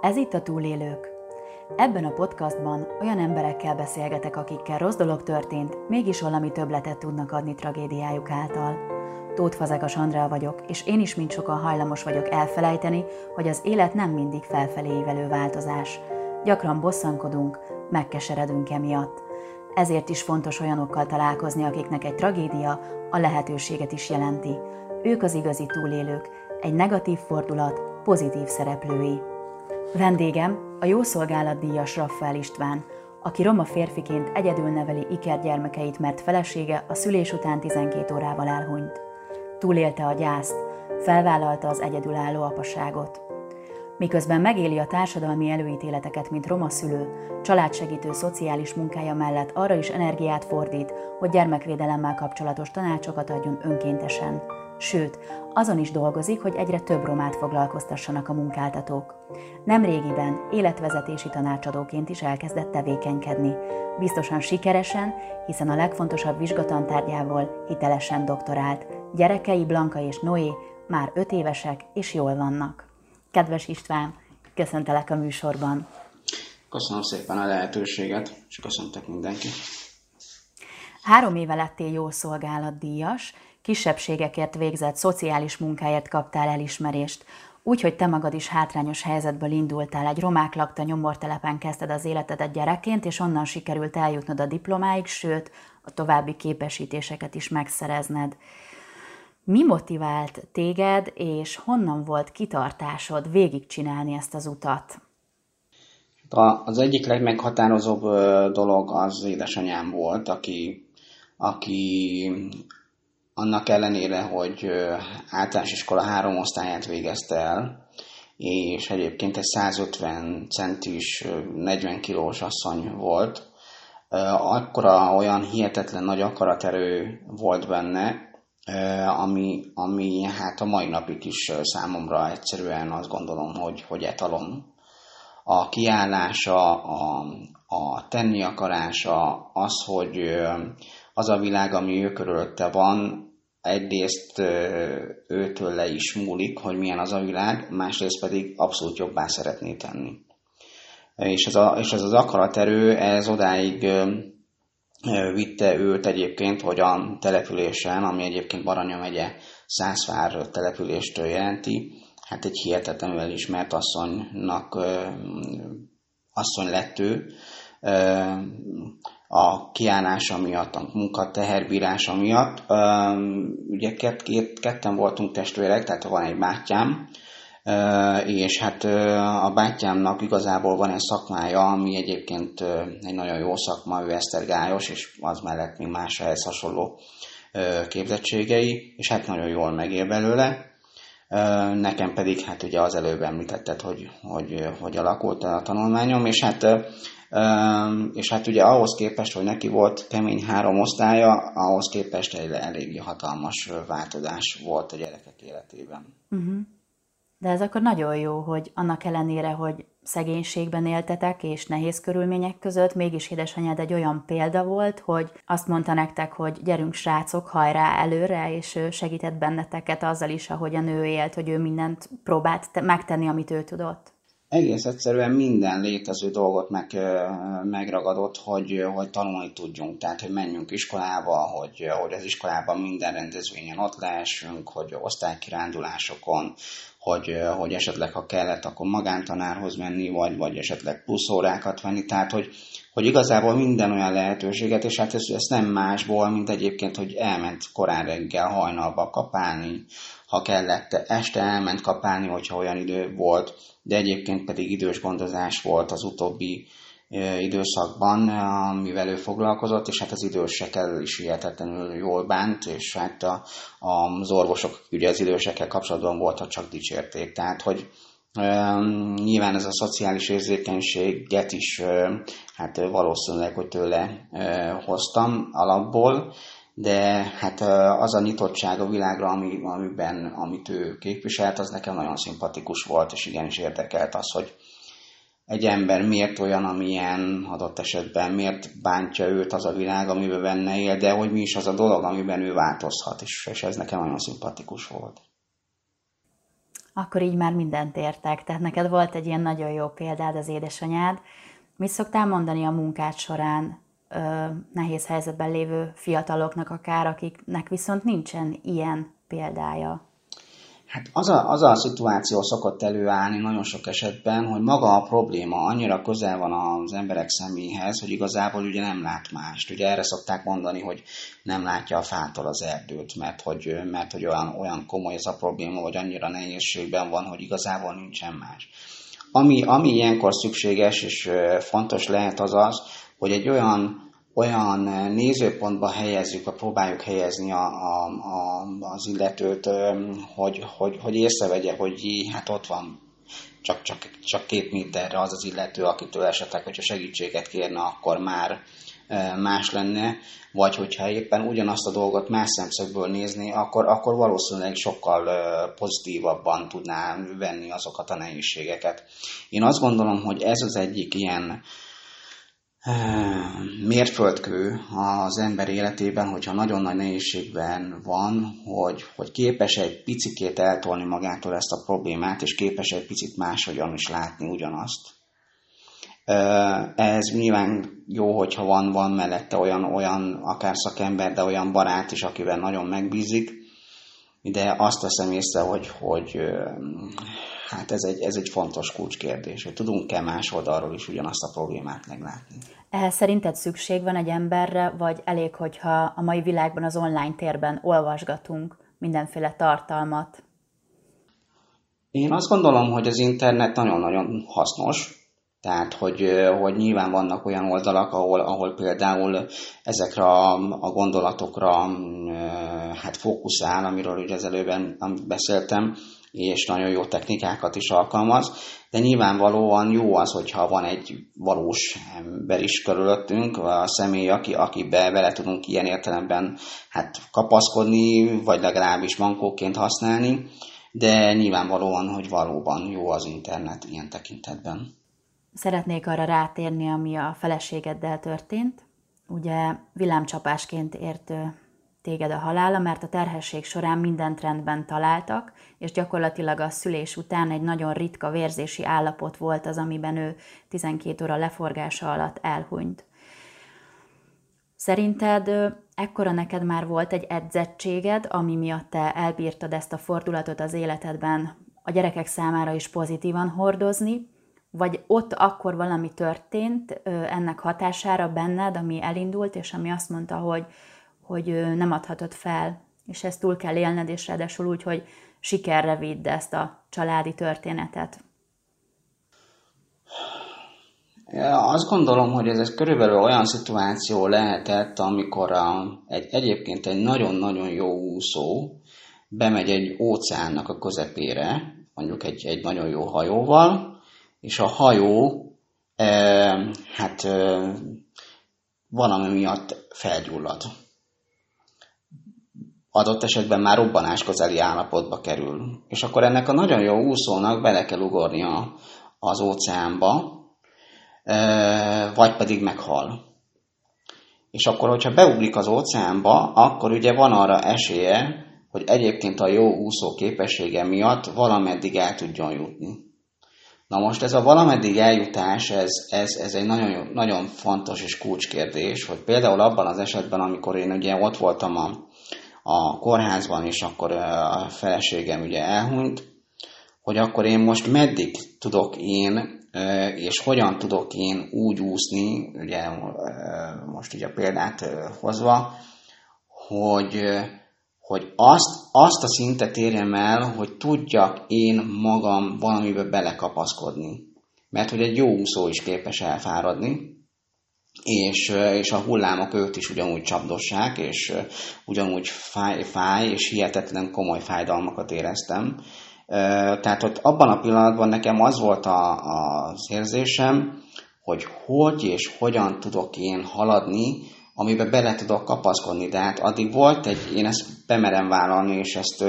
Ez itt a Túlélők. Ebben a podcastban olyan emberekkel beszélgetek, akikkel rossz dolog történt, mégis valami többletet tudnak adni tragédiájuk által. Tóth Fazekas Andrea vagyok, és én is mint sokan hajlamos vagyok elfelejteni, hogy az élet nem mindig felfelé ívelő változás. Gyakran bosszankodunk, megkeseredünk emiatt. Ezért is fontos olyanokkal találkozni, akiknek egy tragédia a lehetőséget is jelenti. Ők az igazi túlélők, egy negatív fordulat pozitív szereplői. Vendégem a Jószolgálat díjas Raffael István, aki roma férfiként egyedül neveli ikergyermekeit, mert felesége a szülés után 12 órával elhunyt. Túlélte a gyászt, felvállalta az egyedülálló apaságot. Miközben megéli a társadalmi előítéleteket, mint roma szülő, családsegítő szociális munkája mellett arra is energiát fordít, hogy gyermekvédelemmel kapcsolatos tanácsokat adjon önkéntesen. Sőt, azon is dolgozik, hogy egyre több romát foglalkoztassanak a munkáltatók. Nemrégiben életvezetési tanácsadóként is elkezdett tevékenykedni. Biztosan sikeresen, hiszen a legfontosabb vizsgatantárgyával hitelesen doktorált. Gyerekei Blanka és Noé már öt évesek és jól vannak. Kedves István, köszöntelek a műsorban. Köszönöm szépen a lehetőséget, és köszöntök mindenki. Három éve lettél jó szolgálatdíjas, kisebbségekért végzett szociális munkáért kaptál elismerést, úgy, hogy te magad is hátrányos helyzetből indultál, egy romák lakta nyomortelepen kezdted az életedet gyerekként, és onnan sikerült eljutnod a diplomáig, sőt, a további képesítéseket is megszerezned. Mi motivált téged, és honnan volt kitartásod végigcsinálni ezt az utat? Az egyik legmeghatározóbb dolog az édesanyám volt, aki, aki annak ellenére, hogy általános iskola három osztályát végezte el, és egyébként egy 150 centis, 40 kilós asszony volt, akkora olyan hihetetlen nagy akaraterő volt benne, ami, ami hát a mai napig is számomra egyszerűen azt gondolom, hogy, hogy etalom. A kiállása, a, a tenni akarása, az, hogy az a világ, ami ő körülötte van, egyrészt őtől le is múlik, hogy milyen az a világ, másrészt pedig abszolút jobbá szeretné tenni. És ez, a, és ez az akaraterő, ez odáig vitte őt egyébként, hogy a településen, ami egyébként Baranya megye Szászvár településtől jelenti, hát egy hihetetlenül elismert asszonynak asszony lett ő, a kiállása miatt, a munkateherbírása miatt. Ugye kett, két, ketten voltunk testvérek, tehát van egy bátyám, és hát a bátyámnak igazából van egy szakmája, ami egyébként egy nagyon jó szakma, ő esztergályos, és az mellett még más ehhez hasonló képzettségei, és hát nagyon jól megél belőle. Nekem pedig, hát ugye az előbb említetted, hogy, hogy, hogy alakult a tanulmányom, és hát és hát ugye ahhoz képest, hogy neki volt kemény három osztálya, ahhoz képest egy eléggé hatalmas változás volt a gyerekek életében. Uh-huh. De ez akkor nagyon jó, hogy annak ellenére, hogy szegénységben éltetek és nehéz körülmények között, mégis édesanyád egy olyan példa volt, hogy azt mondta nektek, hogy gyerünk srácok, hajrá előre, és segített benneteket azzal is, ahogy a nő élt, hogy ő mindent próbált megtenni, amit ő tudott egész egyszerűen minden létező dolgot meg, megragadott, hogy, hogy tanulni tudjunk. Tehát, hogy menjünk iskolába, hogy, hogy az iskolában minden rendezvényen ott lehessünk, hogy osztálykirándulásokon, hogy, hogy esetleg ha kellett, akkor magántanárhoz menni, vagy, vagy esetleg plusz órákat venni. Tehát, hogy, hogy igazából minden olyan lehetőséget, és hát ez, ez nem másból, mint egyébként, hogy elment korán reggel hajnalba kapálni, ha kellett, este elment kapálni, hogyha olyan idő volt, de egyébként pedig idős gondozás volt az utóbbi időszakban, amivel ő foglalkozott, és hát az idősekkel is hihetetlenül jól bánt, és hát a, az orvosok ugye az idősekkel kapcsolatban voltak csak dicsérték. Tehát, hogy Um, nyilván ez a szociális érzékenységet is hát valószínűleg, hogy tőle hoztam alapból, de hát az a nyitottság a világra, ami, amiben, amit ő képviselt, az nekem nagyon szimpatikus volt, és igenis érdekelt az, hogy egy ember miért olyan, amilyen adott esetben, miért bántja őt az a világ, amiben benne él, de hogy mi is az a dolog, amiben ő változhat, és, és ez nekem nagyon szimpatikus volt. Akkor így már mindent értek. Tehát neked volt egy ilyen nagyon jó példád az édesanyád. Mit szoktál mondani a munkád során nehéz helyzetben lévő fiataloknak akár, akiknek viszont nincsen ilyen példája? Hát az a, az a szituáció szokott előállni nagyon sok esetben, hogy maga a probléma annyira közel van az emberek szeméhez, hogy igazából ugye nem lát mást. Ugye erre szokták mondani, hogy nem látja a fától az erdőt, mert hogy, mert hogy olyan, olyan komoly ez a probléma, vagy annyira nehézségben van, hogy igazából nincsen más. Ami, ami ilyenkor szükséges és fontos lehet az az, hogy egy olyan olyan nézőpontba helyezzük, próbáljuk helyezni a, a, a, az illetőt, hogy, hogy, hogy észrevegye, hogy hát ott van. Csak, csak, csak két méterre az az illető, akitől esetleg, hogyha segítséget kérne, akkor már más lenne, vagy hogyha éppen ugyanazt a dolgot más szemszögből nézni, akkor, akkor valószínűleg sokkal pozitívabban tudná venni azokat a nehézségeket. Én azt gondolom, hogy ez az egyik ilyen mérföldkő az ember életében, hogyha nagyon nagy nehézségben van, hogy, hogy képes egy picikét eltolni magától ezt a problémát, és képes egy picit máshogyan is látni ugyanazt. Ez nyilván jó, hogyha van, van mellette olyan, olyan akár szakember, de olyan barát is, akivel nagyon megbízik, de azt veszem észre, hogy, hogy hát ez egy, ez egy fontos kulcskérdés, hogy tudunk-e más oldalról is ugyanazt a problémát meglátni. Ehhez szerinted szükség van egy emberre, vagy elég, hogyha a mai világban az online térben olvasgatunk mindenféle tartalmat? Én azt gondolom, hogy az internet nagyon-nagyon hasznos, tehát, hogy, hogy nyilván vannak olyan oldalak, ahol, ahol például ezekre a, a gondolatokra hát fókuszál, amiről ugye az előben beszéltem, és nagyon jó technikákat is alkalmaz, de nyilvánvalóan jó az, hogyha van egy valós ember is körülöttünk, a személy, aki, akibe vele tudunk ilyen értelemben hát kapaszkodni, vagy legalábbis mankóként használni, de nyilvánvalóan, hogy valóban jó az internet ilyen tekintetben. Szeretnék arra rátérni, ami a feleségeddel történt. Ugye villámcsapásként ért téged a halála, mert a terhesség során mindent rendben találtak, és gyakorlatilag a szülés után egy nagyon ritka vérzési állapot volt az, amiben ő 12 óra leforgása alatt elhunyt. Szerinted ekkora neked már volt egy edzettséged, ami miatt te elbírtad ezt a fordulatot az életedben a gyerekek számára is pozitívan hordozni, vagy ott akkor valami történt ennek hatására benned, ami elindult, és ami azt mondta, hogy hogy nem adhatod fel, és ezt túl kell élned, és ráadásul úgy, hogy sikerre vidd ezt a családi történetet. Azt gondolom, hogy ez, körülbelül olyan szituáció lehetett, amikor a, egy, egyébként egy nagyon-nagyon jó úszó bemegy egy óceánnak a közepére, mondjuk egy, egy nagyon jó hajóval, és a hajó e, hát e, valami miatt felgyullad adott esetben már robbanás közeli állapotba kerül. És akkor ennek a nagyon jó úszónak bele kell ugornia az óceánba, vagy pedig meghal. És akkor, hogyha beugrik az óceánba, akkor ugye van arra esélye, hogy egyébként a jó úszó képessége miatt valameddig el tudjon jutni. Na most ez a valameddig eljutás, ez, ez, ez egy nagyon, nagyon fontos és kulcskérdés, hogy például abban az esetben, amikor én ugye ott voltam a, a kórházban, és akkor a feleségem ugye elhunyt, hogy akkor én most meddig tudok én, és hogyan tudok én úgy úszni, ugye most ugye a példát hozva, hogy, hogy azt, azt a szintet érjem el, hogy tudjak én magam valamibe belekapaszkodni. Mert hogy egy jó úszó is képes elfáradni, és, és a hullámok őt is ugyanúgy csapdossák, és ugyanúgy fáj, fáj, és hihetetlen komoly fájdalmakat éreztem. Tehát ott abban a pillanatban nekem az volt a, az érzésem, hogy hogy és hogyan tudok én haladni, amiben bele tudok kapaszkodni. De hát addig volt egy, én ezt bemerem vállalni, és ezt,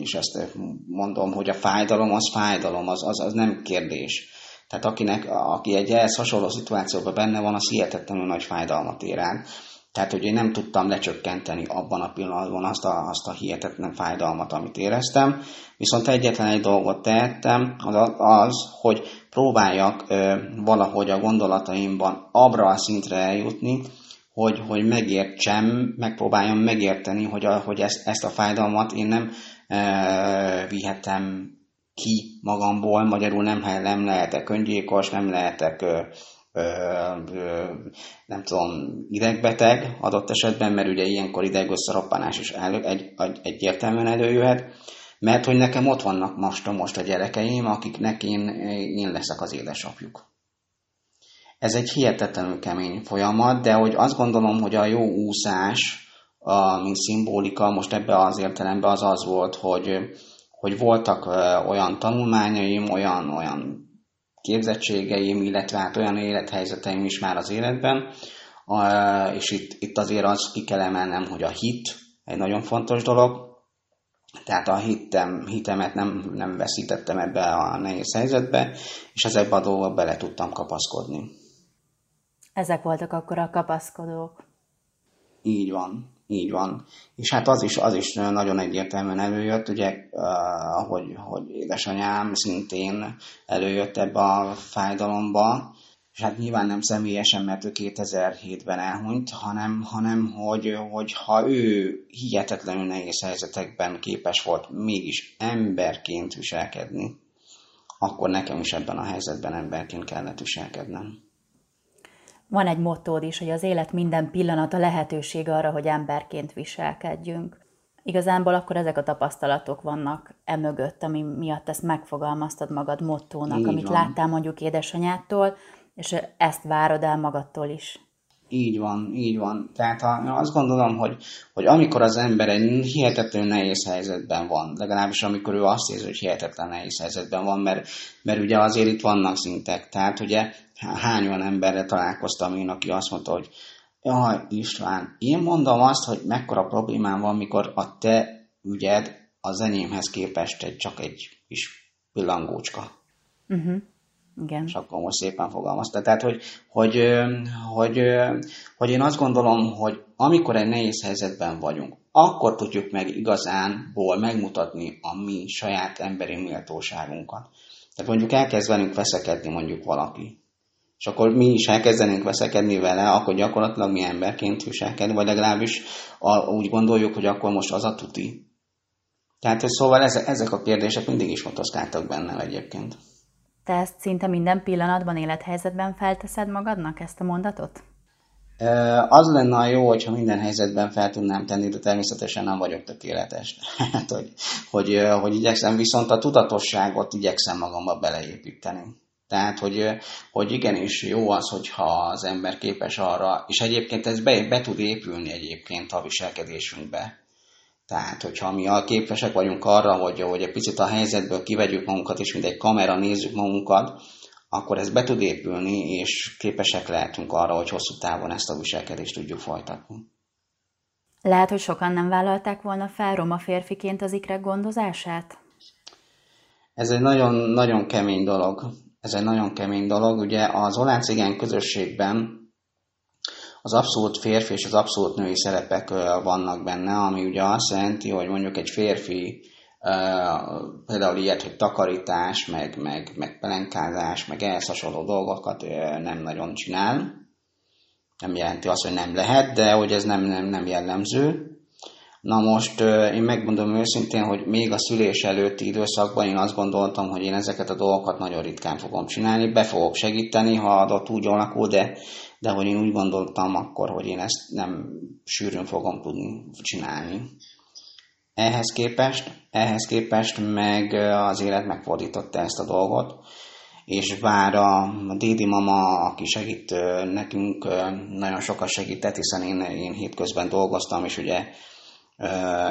és ezt mondom, hogy a fájdalom az fájdalom, az, az, az nem kérdés. Tehát akinek, aki egy ehhez hasonló szituációban benne van, az hihetetlenül nagy fájdalmat ér át. Tehát, hogy én nem tudtam lecsökkenteni abban a pillanatban azt a, azt a hihetetlen fájdalmat, amit éreztem. Viszont egyetlen egy dolgot tehettem, az, az hogy próbáljak ö, valahogy a gondolataimban abra a szintre eljutni, hogy, hogy megértsem, megpróbáljam megérteni, hogy, a, hogy ezt, ezt a fájdalmat én nem e, vihetem ki magamból, magyarul nem, nem lehetek öngyilkos, nem lehetek ö, ö, ö, nem tudom, idegbeteg adott esetben, mert ugye ilyenkor idegösszeroppanás is elő, egy, egy, egyértelműen előjöhet, mert hogy nekem ott vannak most, most a gyerekeim, akiknek én, én leszek az édesapjuk. Ez egy hihetetlenül kemény folyamat, de hogy azt gondolom, hogy a jó úszás, a, mint szimbolika, most ebbe az értelemben az az volt, hogy, hogy voltak olyan tanulmányaim, olyan, olyan képzettségeim, illetve hát olyan élethelyzeteim is már az életben, és itt, itt azért az ki kell emelnem, hogy a hit egy nagyon fontos dolog, tehát a hitem, hitemet nem, nem veszítettem ebbe a nehéz helyzetbe, és ezekbe a dolgokba bele tudtam kapaszkodni. Ezek voltak akkor a kapaszkodók. Így van, így van. És hát az is, az is nagyon egyértelműen előjött, ugye, hogy, hogy édesanyám szintén előjött ebbe a fájdalomba, és hát nyilván nem személyesen, mert ő 2007-ben elhunyt, hanem, hanem hogy, hogy ha ő hihetetlenül nehéz helyzetekben képes volt mégis emberként viselkedni, akkor nekem is ebben a helyzetben emberként kellett viselkednem. Van egy mottód is, hogy az élet minden pillanata lehetőség arra, hogy emberként viselkedjünk. Igazából akkor ezek a tapasztalatok vannak emögött, ami miatt ezt megfogalmaztad magad mottónak, Így amit van. láttál mondjuk édesanyától, és ezt várod el magadtól is. Így van, így van. Tehát ha, azt gondolom, hogy, hogy amikor az ember egy hihetetlen nehéz helyzetben van, legalábbis amikor ő azt érzi, hogy hihetetlen nehéz helyzetben van, mert, mert ugye azért itt vannak szintek. Tehát ugye hány olyan emberre találkoztam én, aki azt mondta, hogy jaj István, én mondom azt, hogy mekkora problémám van, mikor a te ügyed az enyémhez képest egy, csak egy kis pillangócska. Uh-huh. Igen. És akkor most szépen fogalmazta. Tehát, hogy, hogy, hogy, hogy én azt gondolom, hogy amikor egy nehéz helyzetben vagyunk, akkor tudjuk meg igazánból megmutatni a mi saját emberi méltóságunkat. Tehát mondjuk elkezd velünk veszekedni mondjuk valaki. És akkor mi is elkezdenénk veszekedni vele, akkor gyakorlatilag mi emberként viselkedni, vagy legalábbis a, úgy gondoljuk, hogy akkor most az a tuti. Tehát szóval ezek a kérdések mindig is motoszkáltak bennem egyébként. Te ezt szinte minden pillanatban, élethelyzetben felteszed magadnak, ezt a mondatot? Az lenne a jó, hogyha minden helyzetben fel tudnám tenni, de természetesen nem vagyok tökéletes. hát, hogy, hogy, hogy igyekszem, viszont a tudatosságot igyekszem magamba beleépíteni. Tehát, hogy, hogy igenis jó az, hogyha az ember képes arra, és egyébként ez be, be tud épülni egyébként a viselkedésünkbe. Tehát, hogyha mi képesek vagyunk arra, hogy, hogy egy picit a helyzetből kivegyük magunkat, és mint egy kamera nézzük magunkat, akkor ez be tud épülni, és képesek lehetünk arra, hogy hosszú távon ezt a viselkedést tudjuk folytatni. Lehet, hogy sokan nem vállalták volna fel roma férfiként az ikrek gondozását? Ez egy nagyon, nagyon kemény dolog. Ez egy nagyon kemény dolog. Ugye az olán cigány közösségben az abszolút férfi és az abszolút női szerepek vannak benne, ami ugye azt jelenti, hogy mondjuk egy férfi például ilyet, hogy takarítás, meg, meg, meg pelenkázás, meg ehhez hasonló dolgokat nem nagyon csinál. Nem jelenti azt, hogy nem lehet, de hogy ez nem, nem, nem jellemző. Na most én megmondom őszintén, hogy még a szülés előtti időszakban én azt gondoltam, hogy én ezeket a dolgokat nagyon ritkán fogom csinálni, be fogok segíteni, ha adott úgy alakul, de, de hogy én úgy gondoltam akkor, hogy én ezt nem sűrűn fogom tudni csinálni. Ehhez képest, ehhez képest meg az élet megfordította ezt a dolgot, és bár a Dédi mama, aki segít nekünk, nagyon sokat segített, hiszen én, én hétközben dolgoztam, és ugye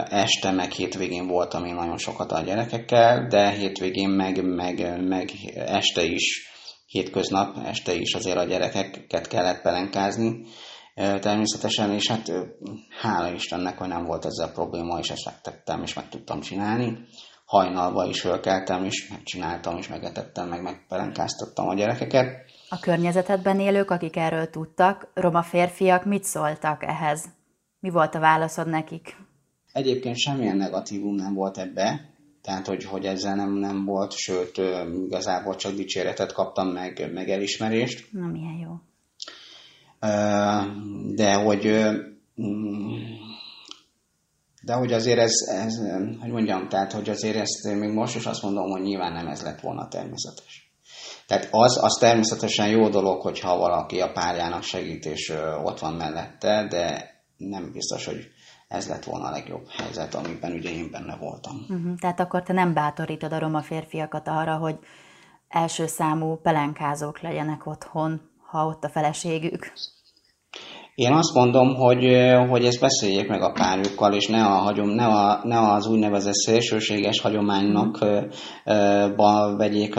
este, meg hétvégén voltam én nagyon sokat a gyerekekkel, de hétvégén meg, meg, meg este is, hétköznap este is azért a gyerekeket kellett pelenkázni természetesen, és hát hála Istennek, hogy nem volt ezzel probléma, és ezt megtettem, és meg tudtam csinálni. hajnalba is fölkeltem, és megcsináltam, és megetettem, meg megpelenkáztattam a gyerekeket. A környezetedben élők, akik erről tudtak, roma férfiak mit szóltak ehhez? Mi volt a válaszod nekik? Egyébként semmilyen negatívum nem volt ebbe, tehát hogy, hogy ezzel nem, nem volt, sőt, igazából csak dicséretet kaptam, meg, meg elismerést. Na, milyen jó. De hogy de hogy azért ez, ez, hogy mondjam, tehát hogy azért ezt még most is azt mondom, hogy nyilván nem ez lett volna természetes. Tehát az, az természetesen jó dolog, hogyha valaki a párjának segít, és ott van mellette, de nem biztos, hogy ez lett volna a legjobb helyzet, amiben ugye én benne voltam. Uh-huh. Tehát akkor te nem bátorítod a roma férfiakat arra, hogy első számú pelenkázók legyenek otthon, ha ott a feleségük? Én azt mondom, hogy, hogy ezt beszéljék meg a párjukkal, és ne, a hagyom, ne, a, ne az úgynevezett szélsőséges hagyománynak ba vegyék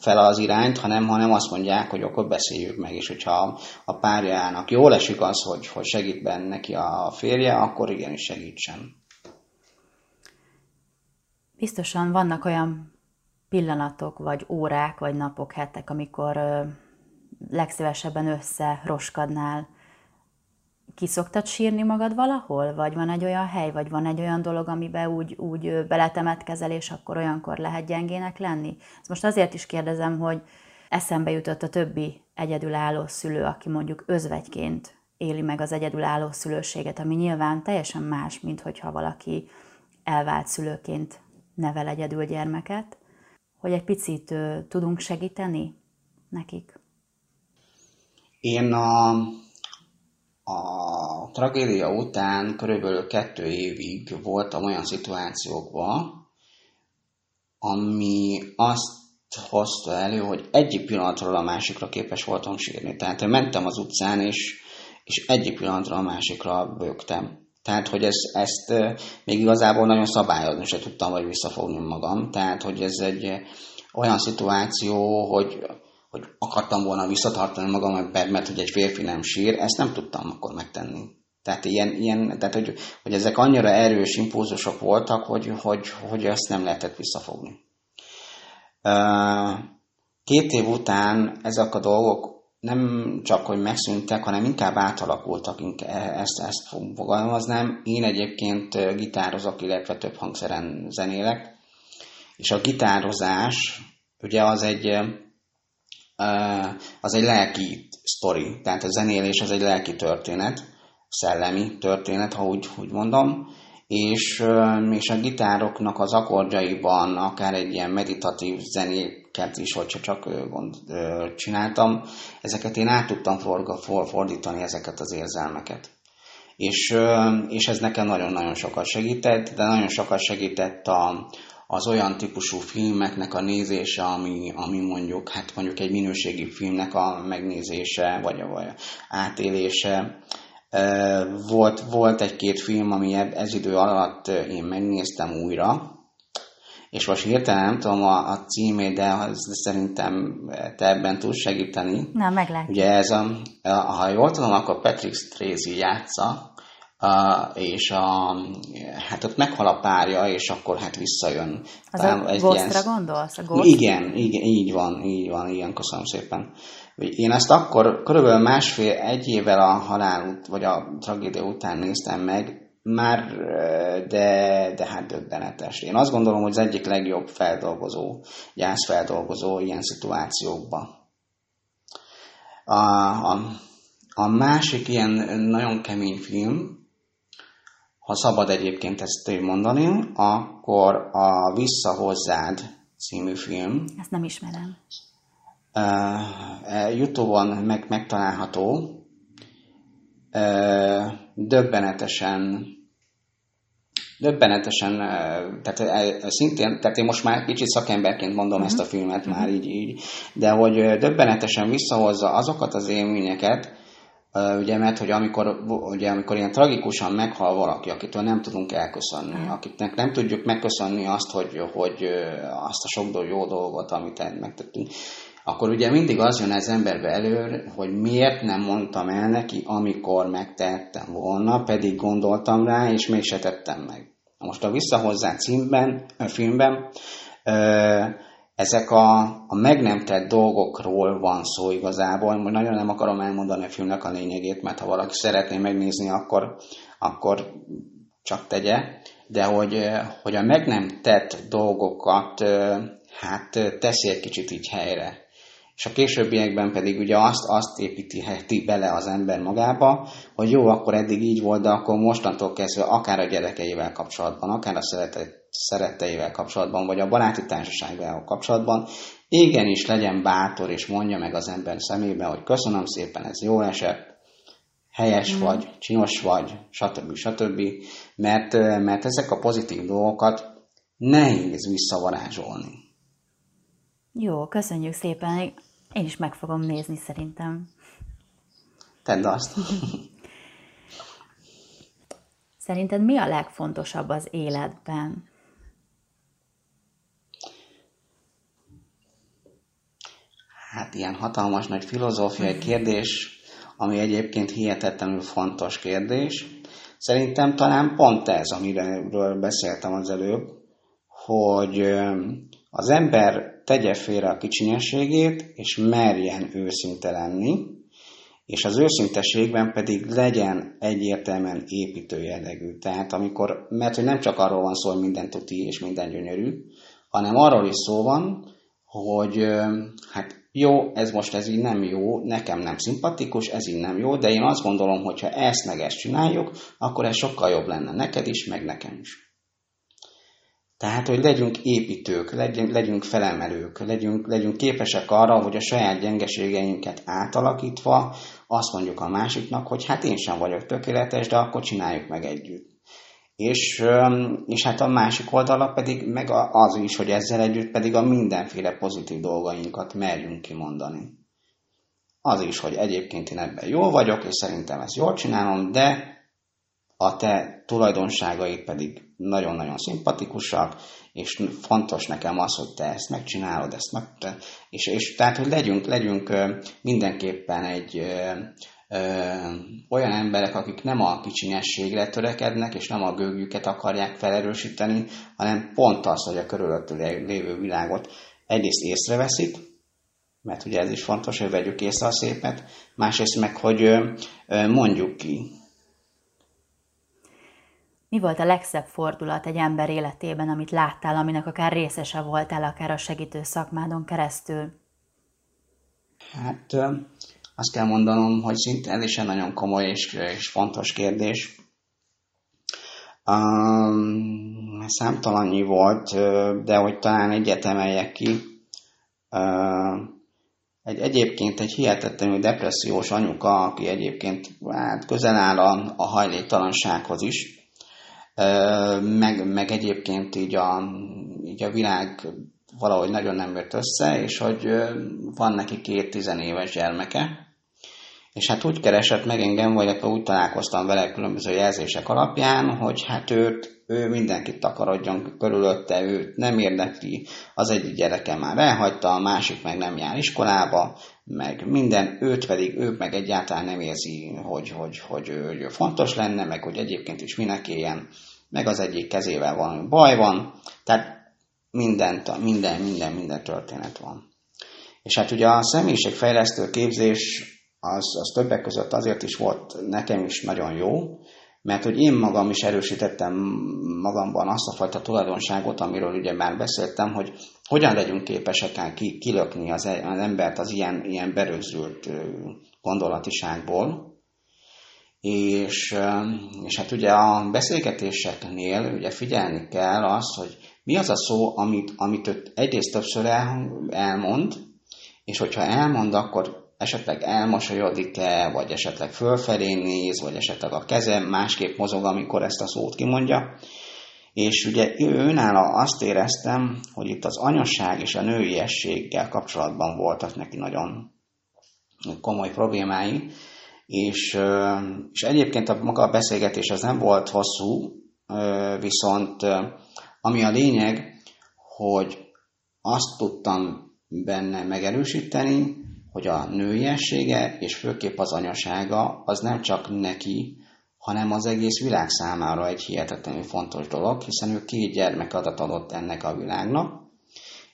fel az irányt, hanem, hanem azt mondják, hogy akkor beszéljük meg, és hogyha a párjának jól esik az, hogy, hogy segít benne neki a férje, akkor igenis segítsen. Biztosan vannak olyan pillanatok, vagy órák, vagy napok, hetek, amikor legszívesebben össze roskadnál ki szoktad sírni magad valahol? Vagy van egy olyan hely, vagy van egy olyan dolog, amiben úgy, úgy beletemetkezel, és akkor olyankor lehet gyengének lenni? Ezt most azért is kérdezem, hogy eszembe jutott a többi egyedülálló szülő, aki mondjuk özvegyként éli meg az egyedülálló szülőséget, ami nyilván teljesen más, mint hogyha valaki elvált szülőként nevel egyedül gyermeket, hogy egy picit tudunk segíteni nekik? Én a a tragédia után körülbelül kettő évig voltam olyan szituációkban, ami azt hozta elő, hogy egyik pillanatról a másikra képes voltam sírni. Tehát én mentem az utcán, és, és egyik pillanatról a másikra bőgtem. Tehát, hogy ez, ezt még igazából nagyon szabályozni se tudtam, vagy visszafogni magam. Tehát, hogy ez egy olyan szituáció, hogy hogy akartam volna visszatartani magam, mert hogy egy férfi nem sír, ezt nem tudtam akkor megtenni. Tehát, ilyen, ilyen, tehát hogy, hogy ezek annyira erős impulzusok voltak, hogy, hogy, hogy ezt nem lehetett visszafogni. Két év után ezek a dolgok nem csak, hogy megszűntek, hanem inkább átalakultak, ezt, ezt fogalmaznám. Én egyébként gitározok, illetve több hangszeren zenélek, és a gitározás ugye az egy az egy lelki sztori, tehát a zenélés az egy lelki történet, szellemi történet, ha úgy, úgy mondom, és, és a gitároknak az akkordjaiban akár egy ilyen meditatív zenéket is, hogyha csak gond, csináltam, ezeket én át tudtam for, fordítani ezeket az érzelmeket. És, és ez nekem nagyon-nagyon sokat segített, de nagyon sokat segített a, az olyan típusú filmeknek a nézése, ami, ami mondjuk, hát mondjuk egy minőségi filmnek a megnézése, vagy a, vagy átélése. Volt, volt egy-két film, ami ez idő alatt én megnéztem újra, és most hirtelen nem tudom a, a címét, de szerintem te ebben tudsz segíteni. Na, meglátjuk. Ugye ez a, ha jól tudom, akkor Patrick Strazy játsza, Uh, és a, hát ott meghal a párja, és akkor hát visszajön. Az Talán a Ghostra ilyen... gondolsz? A Ghost? Igen, igen, így van, így van, igen, köszönöm szépen. Én ezt akkor körülbelül másfél, egy évvel a halál, vagy a tragédia után néztem meg, már, de, de hát döbbenetes. Én azt gondolom, hogy az egyik legjobb feldolgozó, gyászfeldolgozó ilyen szituációkban. A, a, a másik ilyen nagyon kemény film, ha szabad egyébként ezt mondani, akkor a Vissza hozzád című film. Ezt nem ismerem. Uh, Youtube-on meg, megtalálható. Uh, döbbenetesen döbbenetesen, tehát szintén, tehát én most már kicsit szakemberként mondom uh-huh. ezt a filmet uh-huh. már így, így, de hogy döbbenetesen visszahozza azokat az élményeket, ugye, mert hogy amikor, ugye, amikor ilyen tragikusan meghal valaki, akitől nem tudunk elköszönni, akiknek nem tudjuk megköszönni azt, hogy, hogy azt a sok jó dolgot, amit megtettünk, akkor ugye mindig az jön az emberbe elő, hogy miért nem mondtam el neki, amikor megtettem volna, pedig gondoltam rá, és mégse tettem meg. Most a Visszahozzá címben, a filmben ezek a, a meg nem tett dolgokról van szó igazából. Most nagyon nem akarom elmondani a filmnek a lényegét, mert ha valaki szeretné megnézni, akkor, akkor csak tegye. De hogy, hogy a meg nem tett dolgokat hát teszi egy kicsit így helyre. És a későbbiekben pedig ugye azt, azt építi bele az ember magába, hogy jó, akkor eddig így volt, de akkor mostantól kezdve akár a gyerekeivel kapcsolatban, akár a szeretet, szeretteivel kapcsolatban, vagy a baráti társasággal kapcsolatban, igenis legyen bátor, és mondja meg az ember szemébe, hogy köszönöm szépen, ez jó esett, helyes mm. vagy, csinos vagy, stb. stb. Mert, mert ezek a pozitív dolgokat nehéz visszavarázsolni. Jó, köszönjük szépen. Én is meg fogom nézni szerintem. Tedd azt. Szerinted mi a legfontosabb az életben? Hát ilyen hatalmas nagy filozófiai kérdés, ami egyébként hihetetlenül fontos kérdés. Szerintem talán pont ez, amiről beszéltem az előbb, hogy az ember tegye félre a kicsinyességét, és merjen őszinte lenni, és az őszinteségben pedig legyen egyértelműen építő jellegű. Tehát amikor, mert hogy nem csak arról van szó, hogy minden tuti és minden gyönyörű, hanem arról is szó van, hogy hát jó, ez most ez így nem jó, nekem nem szimpatikus, ez így nem jó, de én azt gondolom, hogy ha ezt meg ezt csináljuk, akkor ez sokkal jobb lenne neked is, meg nekem is. Tehát, hogy legyünk építők, legyünk, legyünk felemelők, legyünk, legyünk képesek arra, hogy a saját gyengeségeinket átalakítva azt mondjuk a másiknak, hogy hát én sem vagyok tökéletes, de akkor csináljuk meg együtt. És, és hát a másik oldala pedig meg az is, hogy ezzel együtt pedig a mindenféle pozitív dolgainkat merjünk kimondani. Az is, hogy egyébként én ebben jól vagyok, és szerintem ezt jól csinálom, de a te tulajdonságaid pedig nagyon-nagyon szimpatikusak, és fontos nekem az, hogy te ezt megcsinálod, ezt meg, és, és tehát, hogy legyünk, legyünk mindenképpen egy olyan emberek, akik nem a kicsinyességre törekednek, és nem a gőgjüket akarják felerősíteni, hanem pont az, hogy a körülöttük lévő világot egyrészt észreveszik, mert ugye ez is fontos, hogy vegyük észre a szépet, másrészt meg, hogy mondjuk ki, mi volt a legszebb fordulat egy ember életében, amit láttál, aminek akár részese voltál, akár a segítő szakmádon keresztül? Hát azt kell mondanom, hogy szinte ez is egy nagyon komoly és, és fontos kérdés. Um, számtalannyi volt, de hogy talán egyet emeljek ki. Uh, egy, egyébként egy hihetetlenül depressziós anyuka, aki egyébként hát közel áll a, a hajléktalansághoz is, meg, meg egyébként így a, így a világ valahogy nagyon nem jött össze, és hogy van neki két tizenéves gyermeke, és hát úgy keresett meg engem, vagy akkor úgy találkoztam vele különböző jelzések alapján, hogy hát őt, ő mindenkit takarodjon körülötte, őt nem érdekli, az egyik gyereke már elhagyta, a másik meg nem jár iskolába, meg minden, őt pedig ő meg egyáltalán nem érzi, hogy, hogy, hogy, hogy ő fontos lenne, meg hogy egyébként is minek éljen, meg az egyik kezével valami baj van, tehát mindent, minden, minden, minden történet van. És hát ugye a személyiségfejlesztő képzés az, az többek között azért is volt nekem is nagyon jó, mert hogy én magam is erősítettem magamban azt a fajta tulajdonságot, amiről ugye már beszéltem, hogy hogyan legyünk képesek ki, kilökni az, az embert az ilyen, ilyen berögzült gondolatiságból, és, és hát ugye a beszélgetéseknél ugye figyelni kell azt, hogy mi az a szó, amit, amit ő egyrészt többször el, elmond, és hogyha elmond, akkor esetleg elmosolyodik-e, vagy esetleg fölfelé néz, vagy esetleg a keze másképp mozog, amikor ezt a szót kimondja. És ugye őnála azt éreztem, hogy itt az anyasság és a nőiességgel kapcsolatban voltak neki nagyon komoly problémái, és, és egyébként a maga a beszélgetés az nem volt hosszú, viszont ami a lényeg, hogy azt tudtam benne megerősíteni, hogy a nőiessége és főképp az anyasága az nem csak neki, hanem az egész világ számára egy hihetetlenül fontos dolog, hiszen ő két gyermekadat adott ennek a világnak,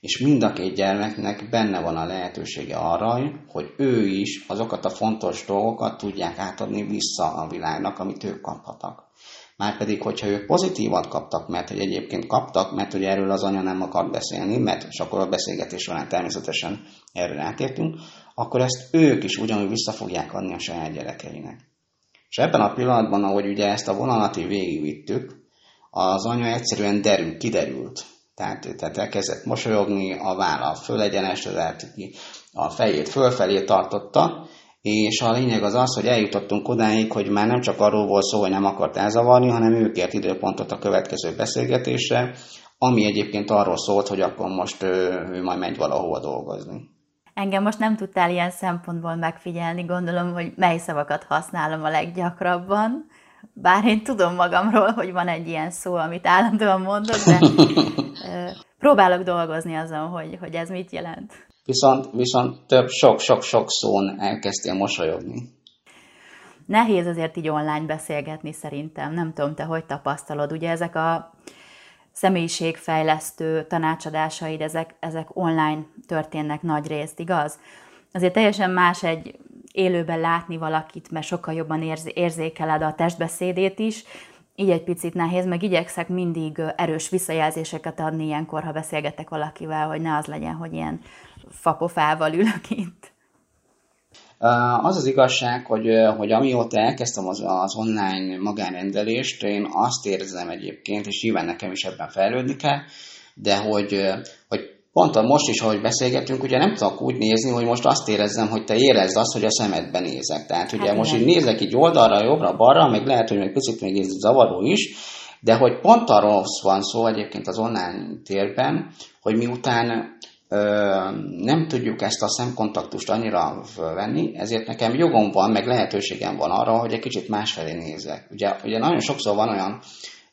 és mind a két gyermeknek benne van a lehetősége arra, hogy ő is azokat a fontos dolgokat tudják átadni vissza a világnak, amit ők kaphatnak. Márpedig, hogyha ők pozitívat kaptak, mert hogy egyébként kaptak, mert hogy erről az anya nem akar beszélni, mert és akkor a beszélgetés során természetesen erről rátértünk, akkor ezt ők is ugyanúgy vissza fogják adni a saját gyerekeinek. És ebben a pillanatban, ahogy ugye ezt a vonalat végigvittük, az anya egyszerűen derül, kiderült. Tehát, tehát elkezdett mosolyogni, a válla fölegyenesedett, a fejét fölfelé tartotta, és a lényeg az az, hogy eljutottunk odáig, hogy már nem csak arról volt szó, hogy nem akart elzavarni, hanem ő kért időpontot a következő beszélgetésre, ami egyébként arról szólt, hogy akkor most ő, ő majd megy valahova dolgozni. Engem most nem tudtál ilyen szempontból megfigyelni, gondolom, hogy mely szavakat használom a leggyakrabban, bár én tudom magamról, hogy van egy ilyen szó, amit állandóan mondok, de próbálok dolgozni azon, hogy, hogy ez mit jelent. Viszont, viszont több sok-sok-sok szón elkezdtél mosolyogni. Nehéz azért így online beszélgetni szerintem. Nem tudom, te hogy tapasztalod. Ugye ezek a személyiségfejlesztő tanácsadásaid, ezek, ezek online történnek nagy részt, igaz? Azért teljesen más egy élőben látni valakit, mert sokkal jobban érz, érzékeled a testbeszédét is, így egy picit nehéz, meg igyekszek mindig erős visszajelzéseket adni ilyenkor, ha beszélgetek valakivel, hogy ne az legyen, hogy ilyen fapofával ülök itt. Az az igazság, hogy, hogy amióta elkezdtem az, az online magánrendelést, én azt érzem egyébként, és nyilván nekem is ebben fejlődni kell, de hogy, hogy pont most is, ahogy beszélgetünk, ugye nem tudok úgy nézni, hogy most azt érezzem, hogy te érezd azt, hogy a szemedben nézek. Tehát ugye hát most így nézek így oldalra, jobbra, balra, meg lehet, hogy egy picit még ez zavaró is, de hogy pont arról van szó egyébként az online térben, hogy miután nem tudjuk ezt a szemkontaktust annyira venni, ezért nekem jogom van, meg lehetőségem van arra, hogy egy kicsit másfelé nézek. Ugye, ugye nagyon sokszor van olyan,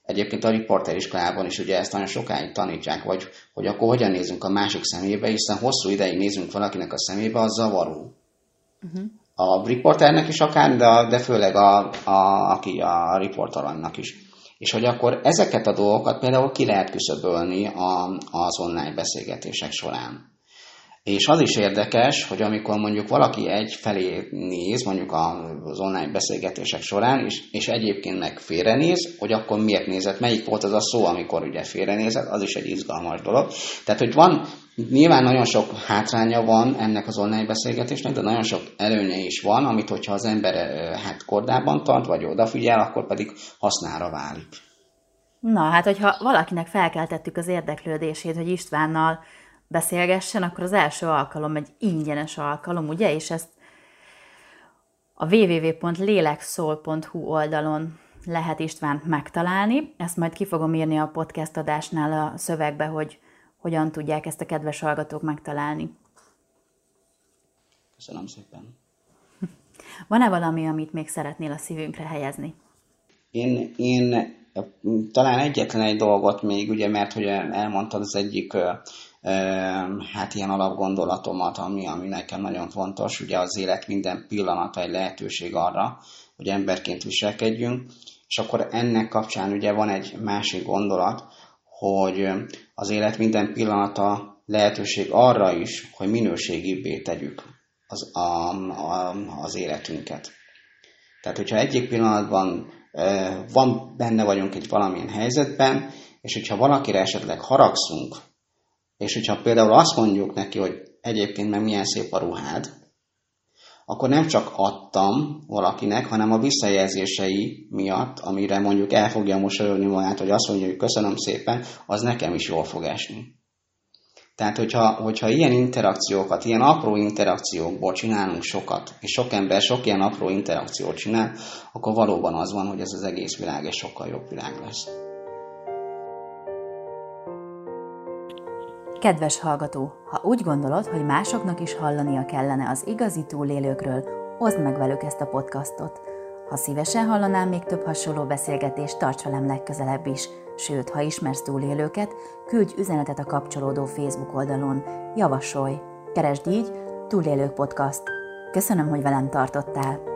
egyébként a riporteriskolában is ugye ezt nagyon sokáig tanítják, vagy hogy akkor hogyan nézünk a másik szemébe, hiszen hosszú ideig nézünk valakinek a szemébe, az zavaró. Uh-huh. A riporternek is akár, de, de főleg a, a, aki a riportalannak is és hogy akkor ezeket a dolgokat például ki lehet küszöbölni a, az online beszélgetések során. És az is érdekes, hogy amikor mondjuk valaki egy felé néz, mondjuk az online beszélgetések során, és, és egyébként meg félrenéz, hogy akkor miért nézett, melyik volt az a szó, amikor ugye félrenézett, az is egy izgalmas dolog. Tehát, hogy van, nyilván nagyon sok hátránya van ennek az online beszélgetésnek, de nagyon sok előnye is van, amit hogyha az ember hát kordában tart, vagy odafigyel, akkor pedig hasznára válik. Na, hát hogyha valakinek felkeltettük az érdeklődését, hogy Istvánnal beszélgessen, akkor az első alkalom egy ingyenes alkalom, ugye? És ezt a www.lélekszól.hu oldalon lehet Istvánt megtalálni. Ezt majd ki fogom írni a podcast adásnál a szövegbe, hogy hogyan tudják ezt a kedves hallgatók megtalálni. Köszönöm szépen. Van-e valami, amit még szeretnél a szívünkre helyezni? Én, én talán egyetlen egy dolgot még, ugye, mert hogy elmondtad az egyik hát ilyen alapgondolatomat, ami, ami nekem nagyon fontos, ugye az élet minden pillanata egy lehetőség arra, hogy emberként viselkedjünk, és akkor ennek kapcsán ugye van egy másik gondolat, hogy az élet minden pillanata lehetőség arra is, hogy minőségibbé tegyük az, a, a, az életünket. Tehát, hogyha egyik pillanatban van, benne vagyunk egy valamilyen helyzetben, és hogyha valakire esetleg haragszunk, és hogyha például azt mondjuk neki, hogy egyébként meg milyen szép a ruhád, akkor nem csak adtam valakinek, hanem a visszajelzései miatt, amire mondjuk el fogja mosolyogni magát, hogy azt mondja, hogy köszönöm szépen, az nekem is jól fog esni. Tehát, hogyha, hogyha ilyen interakciókat, ilyen apró interakciókból csinálunk sokat, és sok ember sok ilyen apró interakciót csinál, akkor valóban az van, hogy ez az egész világ egy sokkal jobb világ lesz. Kedves hallgató, ha úgy gondolod, hogy másoknak is hallania kellene az igazi túlélőkről, oszd meg velük ezt a podcastot. Ha szívesen hallanám még több hasonló beszélgetést, tarts velem legközelebb is – Sőt, ha ismersz túlélőket, küldj üzenetet a kapcsolódó Facebook oldalon. Javasolj! Keresd így Túlélők Podcast. Köszönöm, hogy velem tartottál!